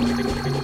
Gracias.